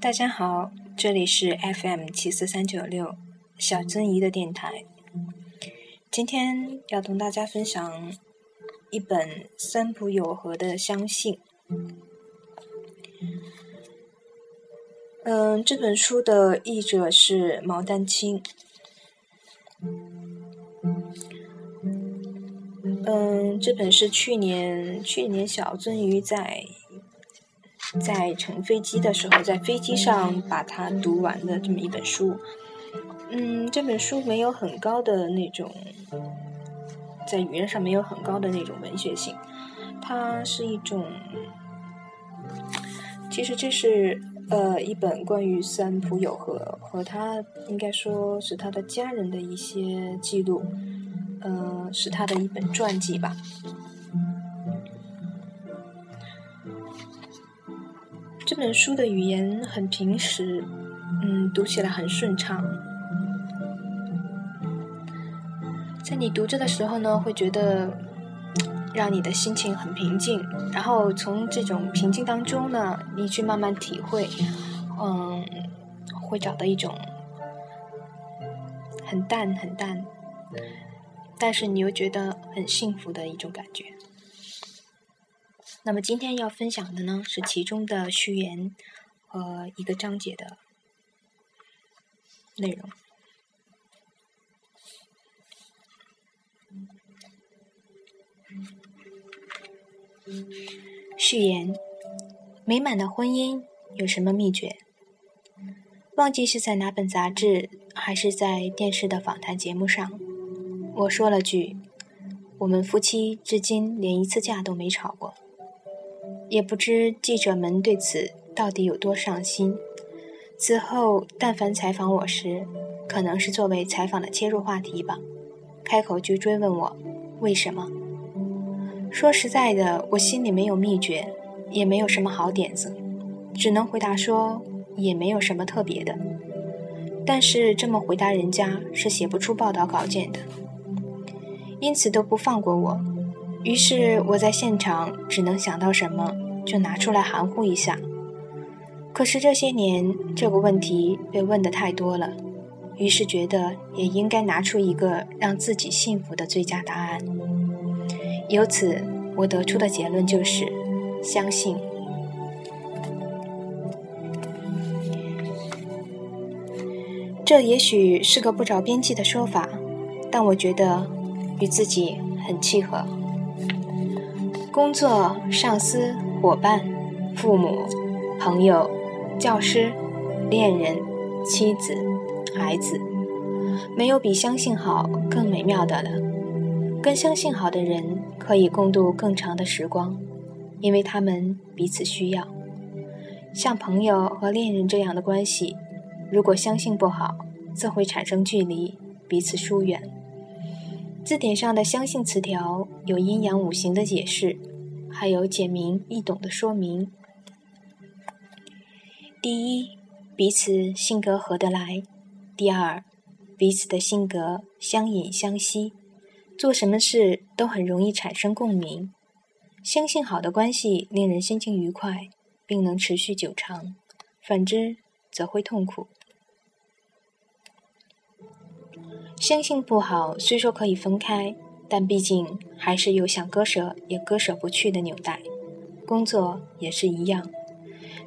大家好，这里是 FM 七四三九六小曾怡的电台。今天要同大家分享一本三浦友和的《相信》。嗯，这本书的译者是毛丹青。嗯，这本是去年去年小鳟鱼在。在乘飞机的时候，在飞机上把它读完的这么一本书。嗯，这本书没有很高的那种，在语言上没有很高的那种文学性，它是一种，其实这是呃一本关于三浦友和和他应该说是他的家人的一些记录，呃，是他的一本传记吧。这本书的语言很平实，嗯，读起来很顺畅。在你读着的时候呢，会觉得让你的心情很平静，然后从这种平静当中呢，你去慢慢体会，嗯，会找到一种很淡很淡，但是你又觉得很幸福的一种感觉。那么今天要分享的呢，是其中的序言和一个章节的内容。序言：美满的婚姻有什么秘诀？忘记是在哪本杂志，还是在电视的访谈节目上，我说了句：“我们夫妻至今连一次架都没吵过。”也不知记者们对此到底有多上心。此后，但凡采访我时，可能是作为采访的切入话题吧，开口就追问我为什么。说实在的，我心里没有秘诀，也没有什么好点子，只能回答说也没有什么特别的。但是这么回答人家是写不出报道稿件的，因此都不放过我。于是我在现场只能想到什么就拿出来含糊一下。可是这些年这个问题被问的太多了，于是觉得也应该拿出一个让自己幸福的最佳答案。由此我得出的结论就是相信。这也许是个不着边际的说法，但我觉得与自己很契合。工作、上司、伙伴、父母、朋友、教师、恋人、妻子、孩子，没有比相信好更美妙的了。跟相信好的人可以共度更长的时光，因为他们彼此需要。像朋友和恋人这样的关系，如果相信不好，则会产生距离，彼此疏远。字典上的“相信”词条有阴阳五行的解释，还有简明易懂的说明。第一，彼此性格合得来；第二，彼此的性格相隐相吸，做什么事都很容易产生共鸣。相信好的关系令人心情愉快，并能持续久长；反之，则会痛苦。相信不好，虽说可以分开，但毕竟还是有想割舍也割舍不去的纽带。工作也是一样，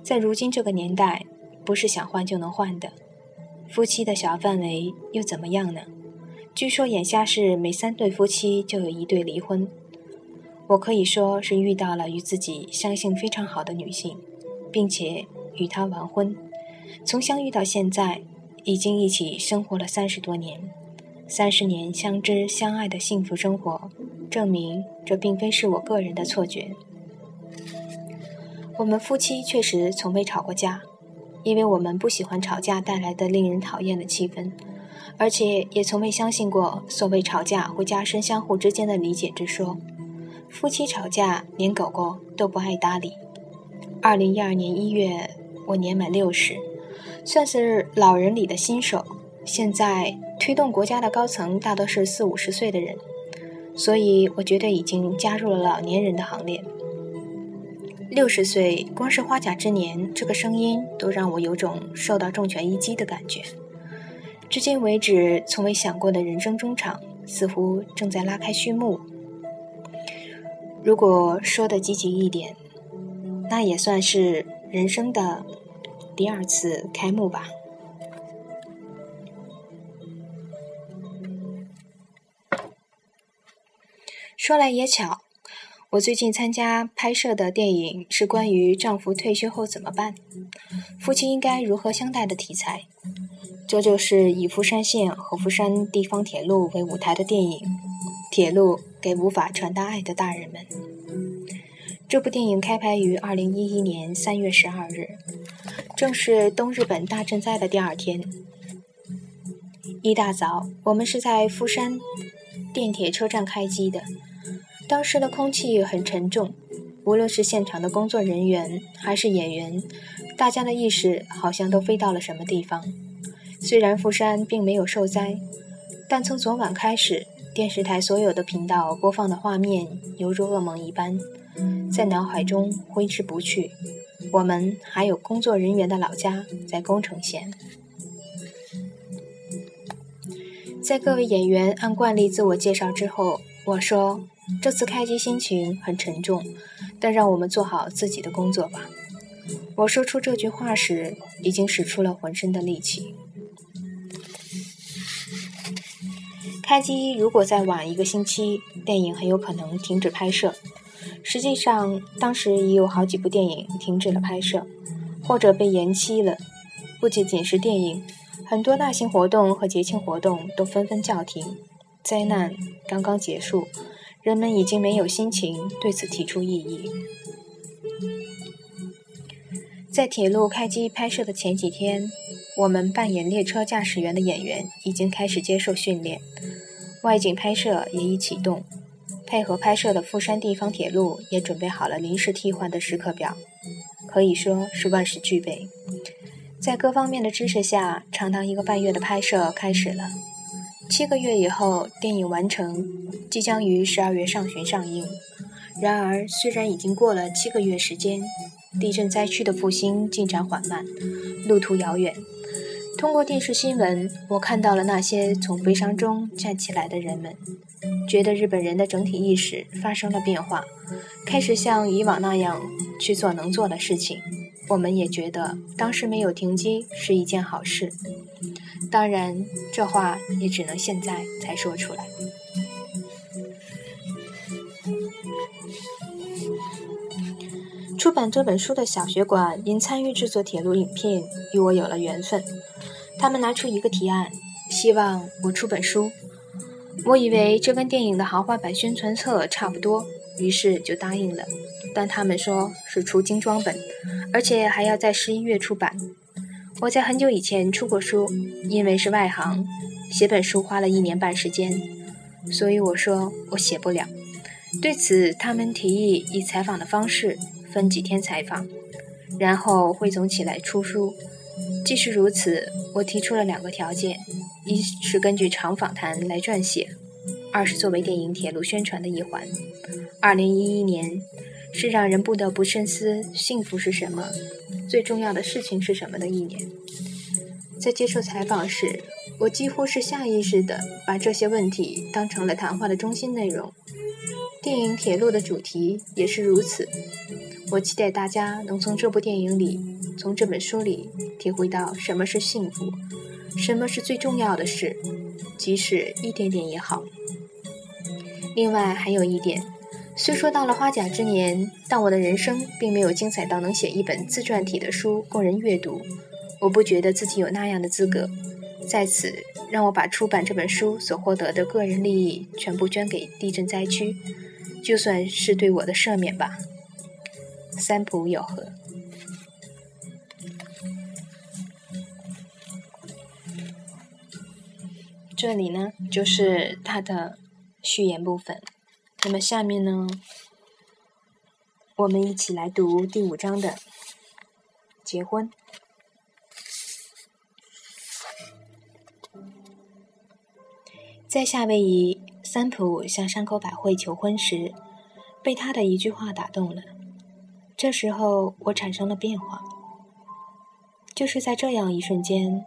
在如今这个年代，不是想换就能换的。夫妻的小范围又怎么样呢？据说眼下是每三对夫妻就有一对离婚。我可以说是遇到了与自己相性非常好的女性，并且与她完婚，从相遇到现在，已经一起生活了三十多年。三十年相知相爱的幸福生活，证明这并非是我个人的错觉。我们夫妻确实从未吵过架，因为我们不喜欢吵架带来的令人讨厌的气氛，而且也从未相信过所谓吵架会加深相互之间的理解之说。夫妻吵架连狗狗都不爱搭理。二零一二年一月，我年满六十，算是老人里的新手。现在。推动国家的高层大多是四五十岁的人，所以我觉得已经加入了老年人的行列。六十岁，光是花甲之年，这个声音都让我有种受到重拳一击的感觉。至今为止，从未想过的人生中场，似乎正在拉开序幕。如果说的积极一点，那也算是人生的第二次开幕吧。说来也巧。我最近参加拍摄的电影是关于丈夫退休后怎么办，夫妻应该如何相待的题材。这就是以福山县和福山地方铁路为舞台的电影《铁路给无法传达爱的大人们》。这部电影开拍于二零一一年三月十二日，正是东日本大震灾的第二天。一大早，我们是在富山电铁车站开机的。当时的空气很沉重，无论是现场的工作人员还是演员，大家的意识好像都飞到了什么地方。虽然富山并没有受灾，但从昨晚开始，电视台所有的频道播放的画面犹如噩梦一般，在脑海中挥之不去。我们还有工作人员的老家在宫城县。在各位演员按惯例自我介绍之后，我说。这次开机心情很沉重，但让我们做好自己的工作吧。我说出这句话时，已经使出了浑身的力气。开机如果再晚一个星期，电影很有可能停止拍摄。实际上，当时已有好几部电影停止了拍摄，或者被延期了。不仅仅是电影，很多大型活动和节庆活动都纷纷叫停。灾难刚刚结束。人们已经没有心情对此提出异议。在铁路开机拍摄的前几天，我们扮演列车驾驶员的演员已经开始接受训练，外景拍摄也已启动，配合拍摄的富山地方铁路也准备好了临时替换的时刻表，可以说是万事俱备。在各方面的支持下，长达一个半月的拍摄开始了。七个月以后，电影完成，即将于十二月上旬上映。然而，虽然已经过了七个月时间，地震灾区的复兴进展缓慢，路途遥远。通过电视新闻，我看到了那些从悲伤中站起来的人们，觉得日本人的整体意识发生了变化，开始像以往那样去做能做的事情。我们也觉得当时没有停机是一件好事。当然，这话也只能现在才说出来。出版这本书的小学馆因参与制作铁路影片，与我有了缘分。他们拿出一个提案，希望我出本书。我以为这跟电影的豪华版宣传册差不多，于是就答应了。但他们说是出精装本，而且还要在十一月出版。我在很久以前出过书，因为是外行，写本书花了一年半时间，所以我说我写不了。对此，他们提议以采访的方式分几天采访，然后汇总起来出书。即使如此，我提出了两个条件：一是根据长访谈来撰写；二是作为电影铁路宣传的一环。二零一一年。是让人不得不深思幸福是什么，最重要的事情是什么的一年。在接受采访时，我几乎是下意识地把这些问题当成了谈话的中心内容。电影《铁路》的主题也是如此。我期待大家能从这部电影里，从这本书里体会到什么是幸福，什么是最重要的事，即使一点点也好。另外还有一点。虽说到了花甲之年，但我的人生并没有精彩到能写一本自传体的书供人阅读。我不觉得自己有那样的资格。在此，让我把出版这本书所获得的个人利益全部捐给地震灾区，就算是对我的赦免吧。三浦友和。这里呢，就是他的序言部分。那么下面呢，我们一起来读第五章的结婚。在夏威夷，三浦向山口百惠求婚时，被他的一句话打动了。这时候我产生了变化，就是在这样一瞬间，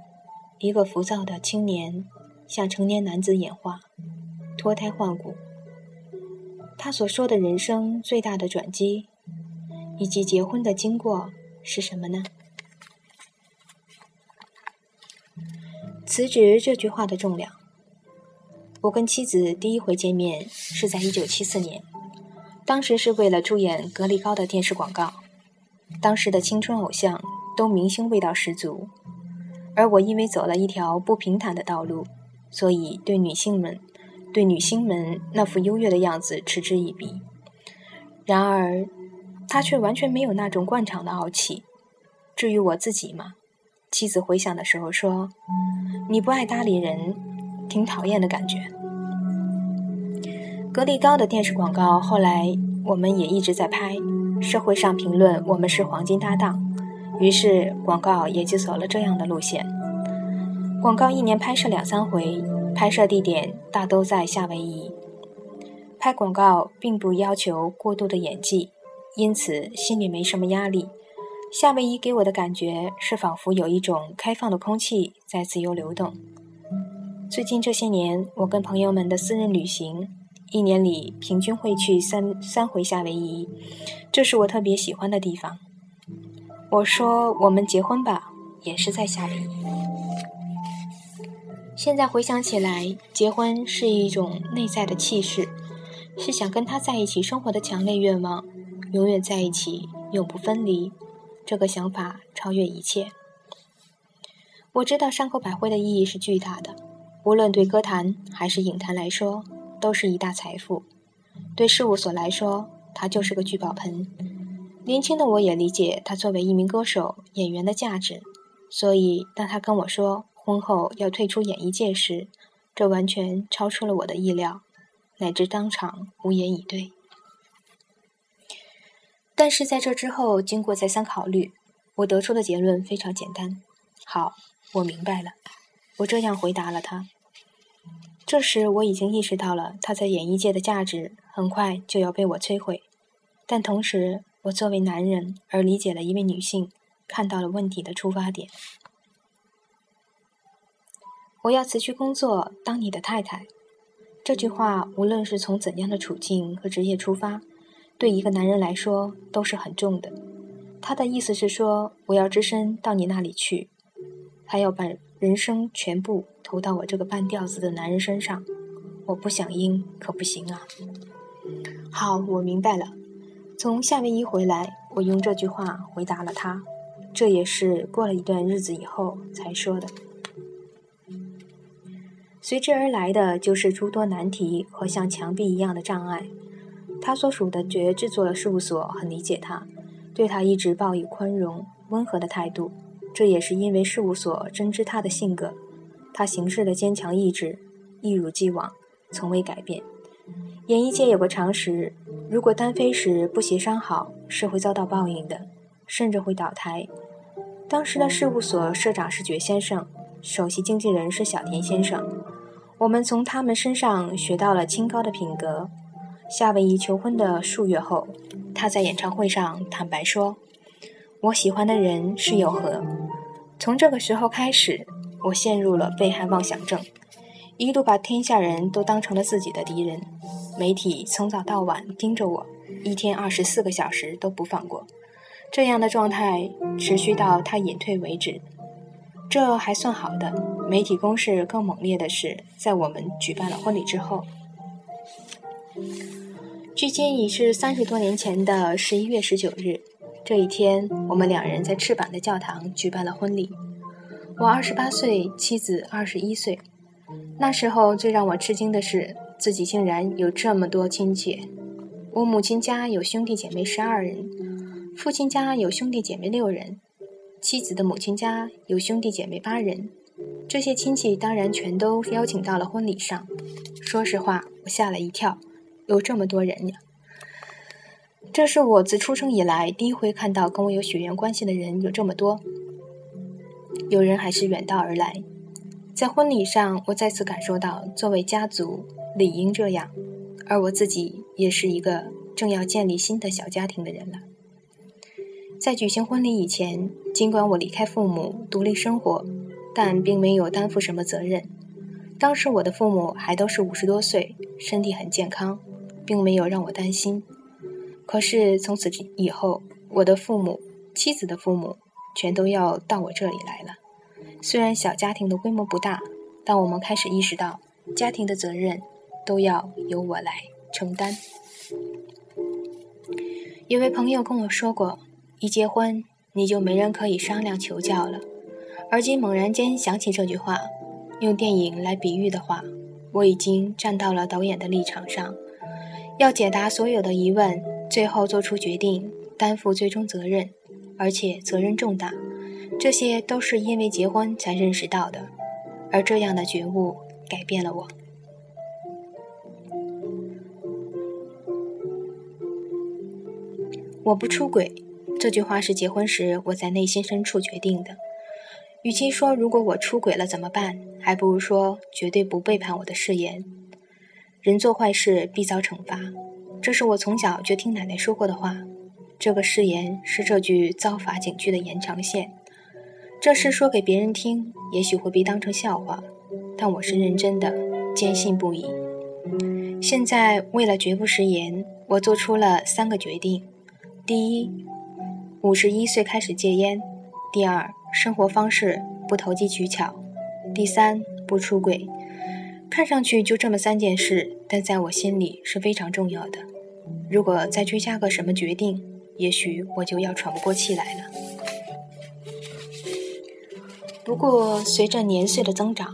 一个浮躁的青年向成年男子演化，脱胎换骨。他所说的人生最大的转机，以及结婚的经过是什么呢？辞职这句话的重量。我跟妻子第一回见面是在一九七四年，当时是为了出演格力高的电视广告。当时的青春偶像都明星味道十足，而我因为走了一条不平坦的道路，所以对女性们、对女星们那副优越的样子嗤之以鼻。然而，他却完全没有那种惯常的傲气。至于我自己嘛，妻子回想的时候说：“你不爱搭理人，挺讨厌的感觉。”格力高的电视广告后来我们也一直在拍，社会上评论我们是黄金搭档，于是广告也就走了这样的路线。广告一年拍摄两三回，拍摄地点大都在夏威夷。拍广告并不要求过度的演技，因此心里没什么压力。夏威夷给我的感觉是仿佛有一种开放的空气在自由流动。最近这些年，我跟朋友们的私人旅行。一年里平均会去三三回夏威夷，这是我特别喜欢的地方。我说我们结婚吧，也是在夏威夷。现在回想起来，结婚是一种内在的气势，是想跟他在一起生活的强烈愿望，永远在一起，永不分离。这个想法超越一切。我知道山口百惠的意义是巨大的，无论对歌坛还是影坛来说。都是一大财富，对事务所来说，他就是个聚宝盆。年轻的我也理解他作为一名歌手、演员的价值，所以当他跟我说婚后要退出演艺界时，这完全超出了我的意料，乃至当场无言以对。但是在这之后，经过再三考虑，我得出的结论非常简单：好，我明白了。我这样回答了他。这时我已经意识到了他在演艺界的价值很快就要被我摧毁，但同时我作为男人而理解了一位女性看到了问题的出发点。我要辞去工作当你的太太，这句话无论是从怎样的处境和职业出发，对一个男人来说都是很重的。他的意思是说我要只身到你那里去，还要把人生全部。投到我这个半吊子的男人身上，我不想应可不行啊！好，我明白了。从夏威夷回来，我用这句话回答了他。这也是过了一段日子以后才说的。随之而来的就是诸多难题和像墙壁一样的障碍。他所属的绝制作事务所很理解他，对他一直抱以宽容、温和的态度。这也是因为事务所深知他的性格。他行事的坚强意志，一如既往，从未改变。演艺界有个常识：如果单飞时不协商好，是会遭到报应的，甚至会倒台。当时的事务所社长是觉先生，首席经纪人是小田先生。我们从他们身上学到了清高的品格。夏威夷求婚的数月后，他在演唱会上坦白说：“我喜欢的人是有和。”从这个时候开始。我陷入了被害妄想症，一度把天下人都当成了自己的敌人。媒体从早到晚盯着我，一天二十四个小时都不放过。这样的状态持续到他隐退为止。这还算好的，媒体攻势更猛烈的是在我们举办了婚礼之后。距今已是三十多年前的十一月十九日，这一天，我们两人在赤坂的教堂举办了婚礼。我二十八岁，妻子二十一岁。那时候最让我吃惊的是，自己竟然有这么多亲戚。我母亲家有兄弟姐妹十二人，父亲家有兄弟姐妹六人，妻子的母亲家有兄弟姐妹八人。这些亲戚当然全都邀请到了婚礼上。说实话，我吓了一跳，有这么多人呀！这是我自出生以来第一回看到跟我有血缘关系的人有这么多。有人还是远道而来，在婚礼上，我再次感受到作为家族理应这样，而我自己也是一个正要建立新的小家庭的人了。在举行婚礼以前，尽管我离开父母独立生活，但并没有担负什么责任。当时我的父母还都是五十多岁，身体很健康，并没有让我担心。可是从此以后，我的父母、妻子的父母全都要到我这里来了。虽然小家庭的规模不大，但我们开始意识到，家庭的责任都要由我来承担。有位朋友跟我说过。一结婚，你就没人可以商量求教了。而今猛然间想起这句话，用电影来比喻的话，我已经站到了导演的立场上，要解答所有的疑问，最后做出决定，担负最终责任，而且责任重大。这些都是因为结婚才认识到的，而这样的觉悟改变了我。我不出轨。这句话是结婚时我在内心深处决定的。与其说如果我出轨了怎么办，还不如说绝对不背叛我的誓言。人做坏事必遭惩罚，这是我从小就听奶奶说过的话。这个誓言是这句遭罚警句的延长线。这事说给别人听，也许会被当成笑话，但我是认真的，坚信不疑。现在为了绝不食言，我做出了三个决定：第一。五十一岁开始戒烟，第二，生活方式不投机取巧，第三，不出轨。看上去就这么三件事，但在我心里是非常重要的。如果再追加个什么决定，也许我就要喘不过气来了。不过随着年岁的增长，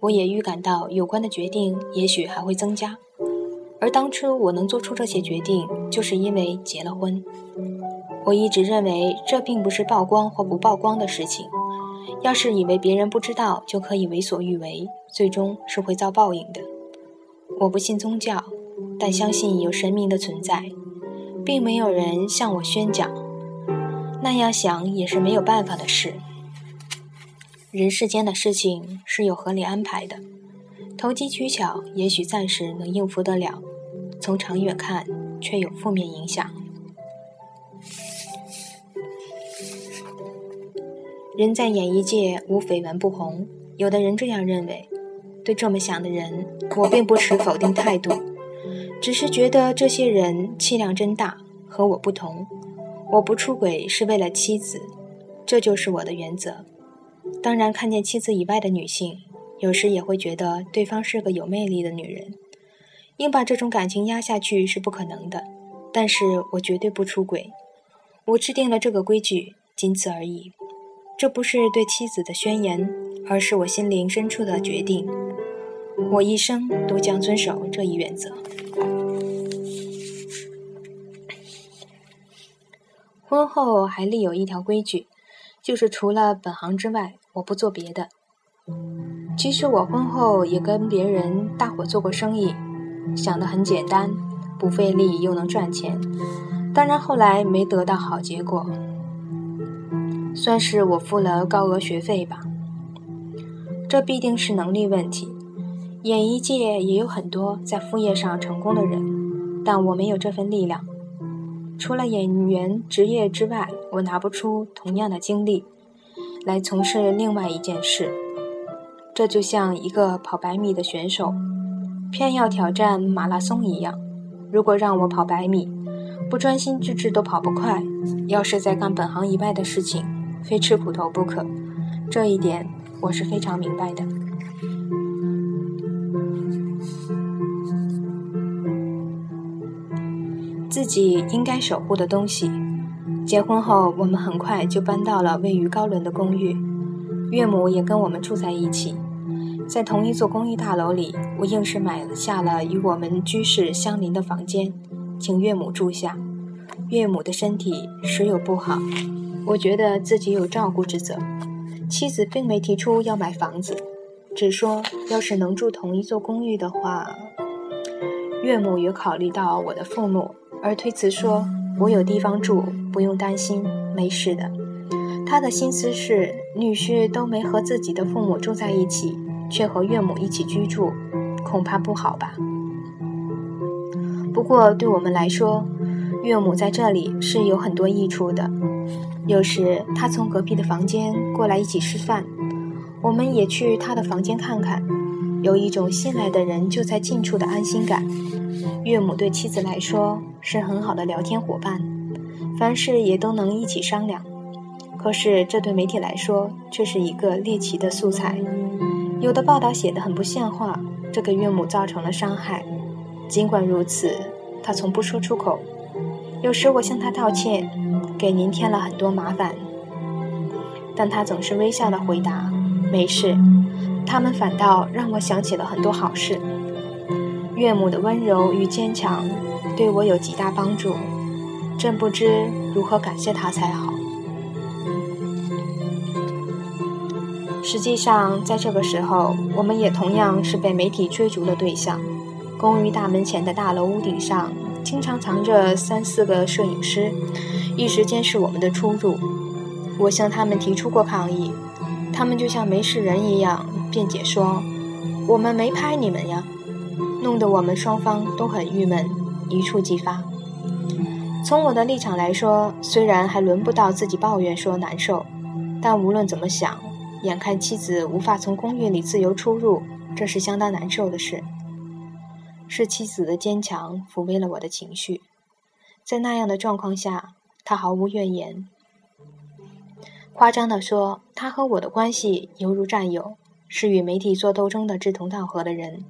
我也预感到有关的决定也许还会增加。而当初我能做出这些决定，就是因为结了婚。我一直认为这并不是曝光或不曝光的事情。要是以为别人不知道就可以为所欲为，最终是会遭报应的。我不信宗教，但相信有神明的存在，并没有人向我宣讲。那样想也是没有办法的事。人世间的事情是有合理安排的，投机取巧也许暂时能应付得了，从长远看却有负面影响。人在演艺界无绯闻不红，有的人这样认为。对这么想的人，我并不持否定态度，只是觉得这些人气量真大，和我不同。我不出轨是为了妻子，这就是我的原则。当然，看见妻子以外的女性，有时也会觉得对方是个有魅力的女人。硬把这种感情压下去是不可能的，但是我绝对不出轨。我制定了这个规矩，仅此而已。这不是对妻子的宣言，而是我心灵深处的决定。我一生都将遵守这一原则。婚后还立有一条规矩，就是除了本行之外，我不做别的。其实我婚后也跟别人大伙做过生意，想的很简单，不费力又能赚钱。当然后来没得到好结果。算是我付了高额学费吧，这必定是能力问题。演艺界也有很多在副业上成功的人，但我没有这份力量。除了演员职业之外，我拿不出同样的精力来从事另外一件事。这就像一个跑百米的选手，偏要挑战马拉松一样。如果让我跑百米，不专心致志都跑不快。要是在干本行以外的事情，非吃苦头不可，这一点我是非常明白的。自己应该守护的东西。结婚后，我们很快就搬到了位于高伦的公寓，岳母也跟我们住在一起。在同一座公寓大楼里，我硬是买下了与我们居室相邻的房间，请岳母住下。岳母的身体时有不好。我觉得自己有照顾之责，妻子并没提出要买房子，只说要是能住同一座公寓的话。岳母也考虑到我的父母，而推辞说：“我有地方住，不用担心，没事的。”他的心思是，女婿都没和自己的父母住在一起，却和岳母一起居住，恐怕不好吧。不过对我们来说，岳母在这里是有很多益处的。有时他从隔壁的房间过来一起吃饭，我们也去他的房间看看，有一种新来的人就在近处的安心感。岳母对妻子来说是很好的聊天伙伴，凡事也都能一起商量。可是这对媒体来说却是一个猎奇的素材，有的报道写得很不像话，这给岳母造成了伤害。尽管如此，他从不说出口。有时我向他道歉，给您添了很多麻烦，但他总是微笑的回答：“没事。”他们反倒让我想起了很多好事。岳母的温柔与坚强对我有极大帮助，真不知如何感谢她才好。实际上，在这个时候，我们也同样是被媒体追逐的对象。公寓大门前的大楼屋顶上，经常藏着三四个摄影师，一时间是我们的出入。我向他们提出过抗议，他们就像没事人一样辩解说：“我们没拍你们呀。”弄得我们双方都很郁闷，一触即发。从我的立场来说，虽然还轮不到自己抱怨说难受，但无论怎么想，眼看妻子无法从公寓里自由出入，这是相当难受的事。是妻子的坚强抚慰了我的情绪，在那样的状况下，他毫无怨言。夸张地说，他和我的关系犹如战友，是与媒体做斗争的志同道合的人，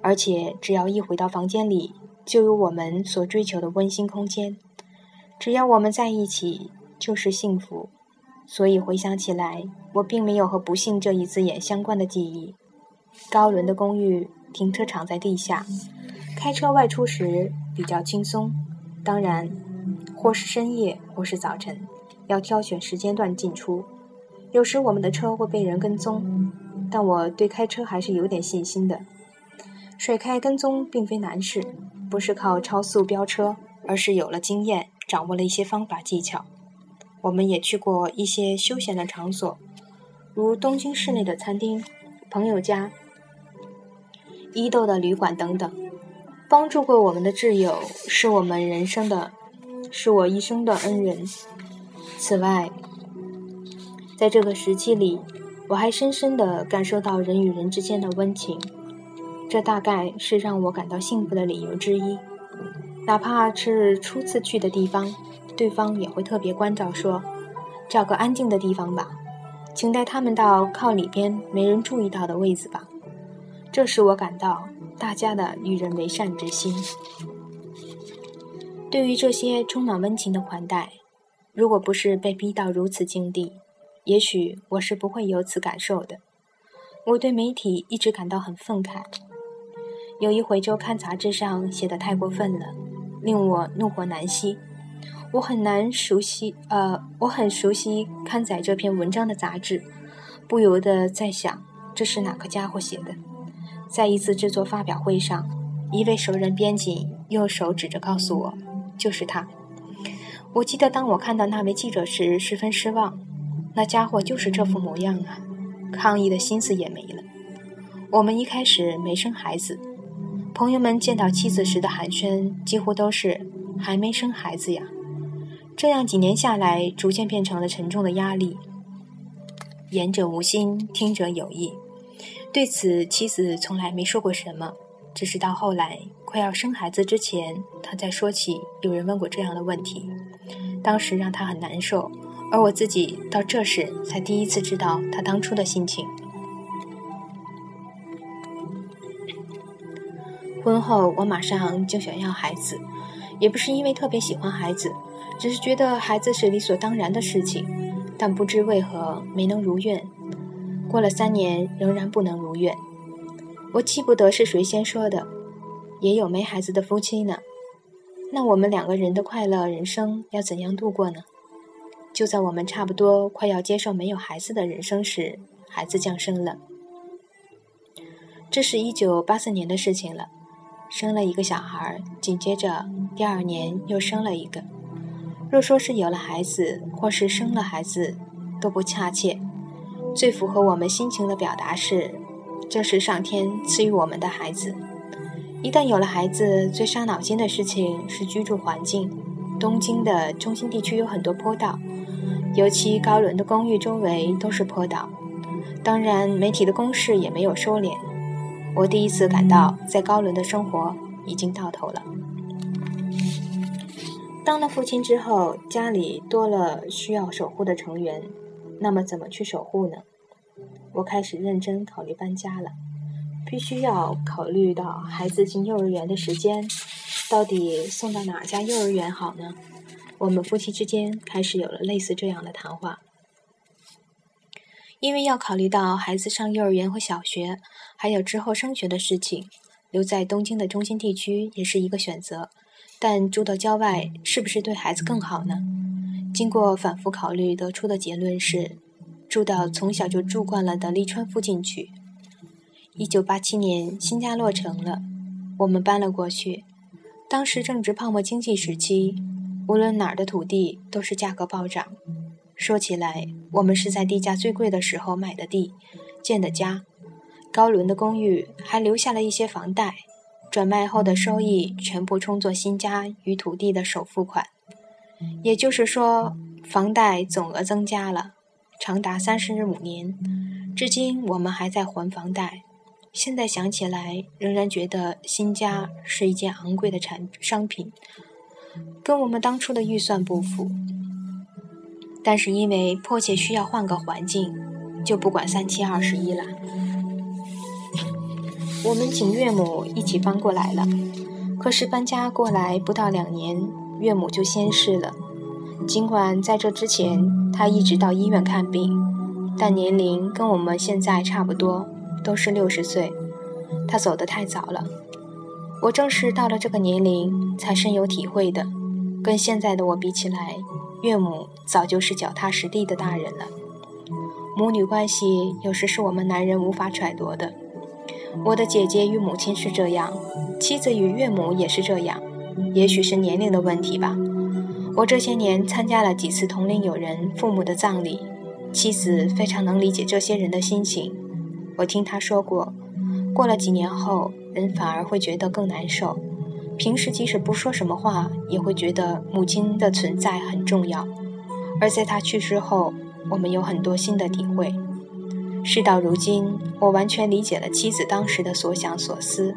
而且只要一回到房间里，就有我们所追求的温馨空间。只要我们在一起，就是幸福。所以回想起来，我并没有和不幸这一字眼相关的记忆。高伦的公寓。停车场在地下，开车外出时比较轻松。当然，或是深夜，或是早晨，要挑选时间段进出。有时我们的车会被人跟踪，但我对开车还是有点信心的。甩开跟踪并非难事，不是靠超速飙车，而是有了经验，掌握了一些方法技巧。我们也去过一些休闲的场所，如东京市内的餐厅、朋友家。伊豆的旅馆等等，帮助过我们的挚友是我们人生的，是我一生的恩人。此外，在这个时期里，我还深深地感受到人与人之间的温情，这大概是让我感到幸福的理由之一。哪怕是初次去的地方，对方也会特别关照说：“找个安静的地方吧，请带他们到靠里边没人注意到的位子吧。”这使我感到大家的与人为善之心。对于这些充满温情的款待，如果不是被逼到如此境地，也许我是不会有此感受的。我对媒体一直感到很愤慨。有一回周刊杂志上写的太过分了，令我怒火难息。我很难熟悉，呃，我很熟悉刊载这篇文章的杂志，不由得在想，这是哪个家伙写的？在一次制作发表会上，一位熟人编辑右手指着告诉我：“就是他。”我记得当我看到那位记者时，十分失望。那家伙就是这副模样啊！抗议的心思也没了。我们一开始没生孩子，朋友们见到妻子时的寒暄几乎都是“还没生孩子呀”。这样几年下来，逐渐变成了沉重的压力。言者无心，听者有意。对此，妻子从来没说过什么，只是到后来快要生孩子之前，他才说起有人问过这样的问题，当时让他很难受，而我自己到这时才第一次知道他当初的心情。婚后，我马上就想要孩子，也不是因为特别喜欢孩子，只是觉得孩子是理所当然的事情，但不知为何没能如愿。过了三年，仍然不能如愿。我记不得是谁先说的，也有没孩子的夫妻呢。那我们两个人的快乐人生要怎样度过呢？就在我们差不多快要接受没有孩子的人生时，孩子降生了。这是一九八四年的事情了，生了一个小孩，紧接着第二年又生了一个。若说是有了孩子，或是生了孩子，都不恰切。最符合我们心情的表达是，这是上天赐予我们的孩子。一旦有了孩子，最伤脑筋的事情是居住环境。东京的中心地区有很多坡道，尤其高伦的公寓周围都是坡道。当然，媒体的攻势也没有收敛。我第一次感到，在高伦的生活已经到头了。当了父亲之后，家里多了需要守护的成员，那么怎么去守护呢？我开始认真考虑搬家了。必须要考虑到孩子进幼儿园的时间，到底送到哪家幼儿园好呢？我们夫妻之间开始有了类似这样的谈话。因为要考虑到孩子上幼儿园和小学，还有之后升学的事情，留在东京的中心地区也是一个选择。但住到郊外是不是对孩子更好呢？经过反复考虑得出的结论是，住到从小就住惯了的利川附近去。一九八七年，新家落成了，我们搬了过去。当时正值泡沫经济时期，无论哪儿的土地都是价格暴涨。说起来，我们是在地价最贵的时候买的地，建的家。高伦的公寓还留下了一些房贷，转卖后的收益全部充作新家与土地的首付款。也就是说，房贷总额增加了，长达三十五年，至今我们还在还房贷。现在想起来，仍然觉得新家是一件昂贵的产商品，跟我们当初的预算不符。但是因为迫切需要换个环境，就不管三七二十一了。我们请岳母一起搬过来了，可是搬家过来不到两年，岳母就先逝了。尽管在这之前，他一直到医院看病，但年龄跟我们现在差不多。都是六十岁，他走得太早了。我正是到了这个年龄才深有体会的。跟现在的我比起来，岳母早就是脚踏实地的大人了。母女关系有时是我们男人无法揣度的。我的姐姐与母亲是这样，妻子与岳母也是这样。也许是年龄的问题吧。我这些年参加了几次同龄友人父母的葬礼，妻子非常能理解这些人的心情。我听他说过，过了几年后，人反而会觉得更难受。平时即使不说什么话，也会觉得母亲的存在很重要。而在他去世后，我们有很多新的体会。事到如今，我完全理解了妻子当时的所想所思。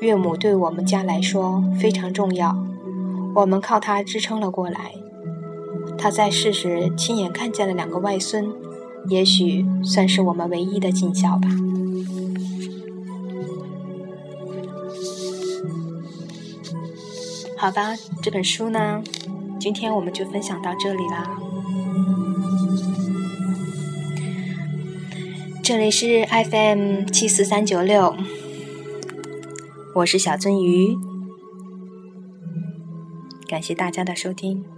岳母对我们家来说非常重要，我们靠她支撑了过来。她在世时亲眼看见了两个外孙。也许算是我们唯一的尽孝吧。好吧，这本书呢，今天我们就分享到这里啦。这里是 FM 七四三九六，我是小鳟鱼，感谢大家的收听。